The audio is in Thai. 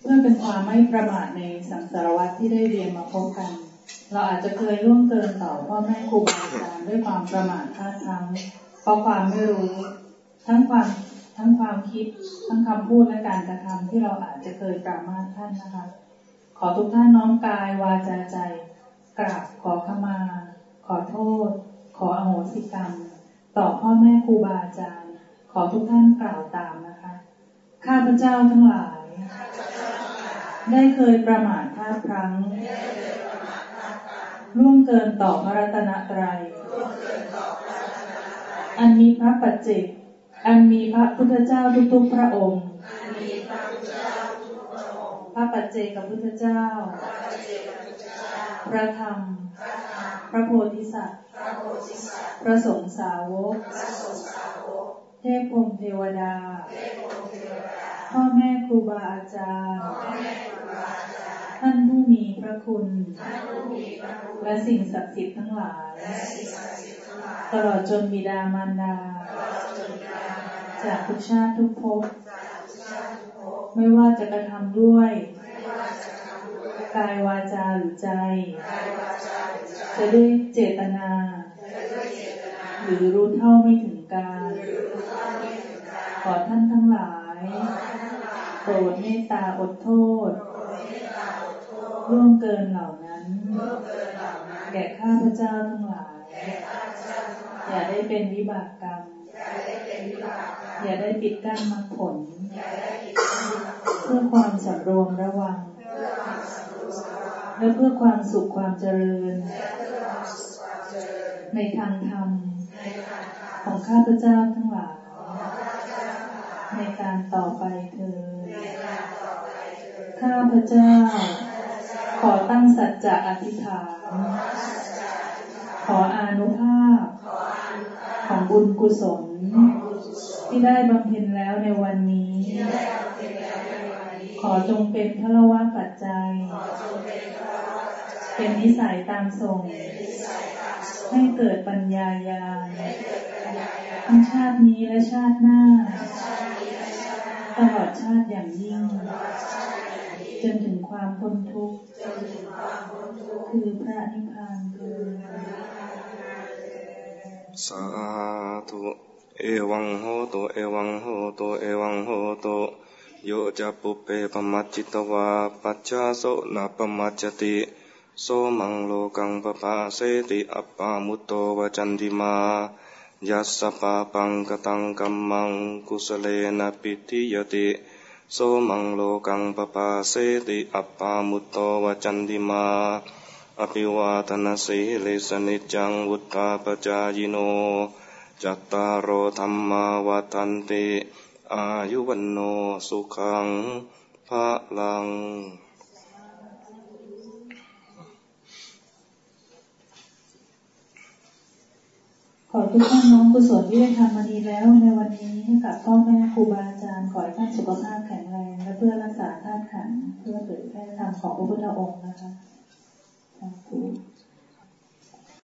เพื่อเป็นความไม่ประมาทในสังสารวัตที่ได้เรียนมาพบกัน เราอาจจะเคยล่วงเกินต่อพ่อแม่ครูบาอาจารย์ด้วยความประมาทพลาดพลั้งเพราะความไม่รู้ ทั้งความทั้งความคิด ทั้งคำพูดและการกระทำที่เราอาจจะเคยปรามาท่านนะคะ ขอทุกท่านน้อมกายวาจาใจกราบขอขมา ขอโทษ ขออโหสิกรรม ต่อพ่อแม่ครูบาอาจารย์ ขอทุกท่านกล่าวตามนะคะ ข้าพเจ้าทั้งหลาย ได้เคยประมาทพลาดพลั้งล่วงเกินต่อพระรัตนตรัย อันมีพระปัจเจก อันมีพระพุทธเจ้าทุกๆพระองค์ พระปัจเจกกับพุทธเจ้า พระธรรม พระโพธิสัตว์ พระสงฆ์สาวก เทพพรมเทวดา พ่อแม่ครูบาอาจารย์ ท่านผู้มีพระคุณ และสิ่งศักดิ์สิทธิ์ทั้งหลาย ตลอดจนบิดามารดา จากทุกชาติทุกภพ ไม่ว่าจะกระทำด้วย กายวาจาหรือใจ จะด้วยเจตนา หรือรู้เท่าไม่ถึงการ ขอท่านทั้งหลาย โปรดเมตตาอดโทษร่วงเกินเหล่านั้น แก่ข้าพเจ้าทั้งหลาย อย่าได้เป็นวิบากกรรม อย่าได้ปิดกั้นมรรคผล เพื่อความสำรวมระวัง และเพื่อความสุขความเจริญ ในทางธรรมของข้าพเจ้าทั้งหลาย ในการต่อไปเธอข้าพเจ้า ขอตั้งสัจจะอธิษฐาน ขออานุภาพ ของบุญกุศล ที่ได้บำเพ็ญแล้วในวันนี้ ขอจงเป็นพระวะปัจจัย เป็นนิสัยตามส่ง ให้เกิดปัญญาญาณทั้งชาตินี้และชาติหน้า ตลอดชาติอย่างยิ่ง จนถึงความพ้นทุกข์คือพระนิพพานเถิดสาธุเอวังโหตุเอวังโหตุเอวังโหตุโยจะปุเปปมัจจิตวาปัจจาโสนาปมัจจติโสมังโลกังปปาเสติอัปปามุตโตวจันติมา ยัสสะปาปังกตังกัมมังกุสเลนะปิติยติโสมังโลกังปปาเสติอัปปามุตโตวจันติมาอภิวาทนาสีเลสนิจังวุธาปจายโน จัตตารโอธรรมาวัฏันติ อายุวันโนสุขังพระลัง ขอทุกท่านน้องกุศลที่ได้ทำมาดีแล้วในวันนี้ให้กับพ่อแม่ครูบาอาจารย์ขอให้ท่านสุขภาพแข็งแรงและเพื่อรักษาธาตุขันเพื่อเผยแพร่ธรรมของพระพุทธองค์นะคะสาธุ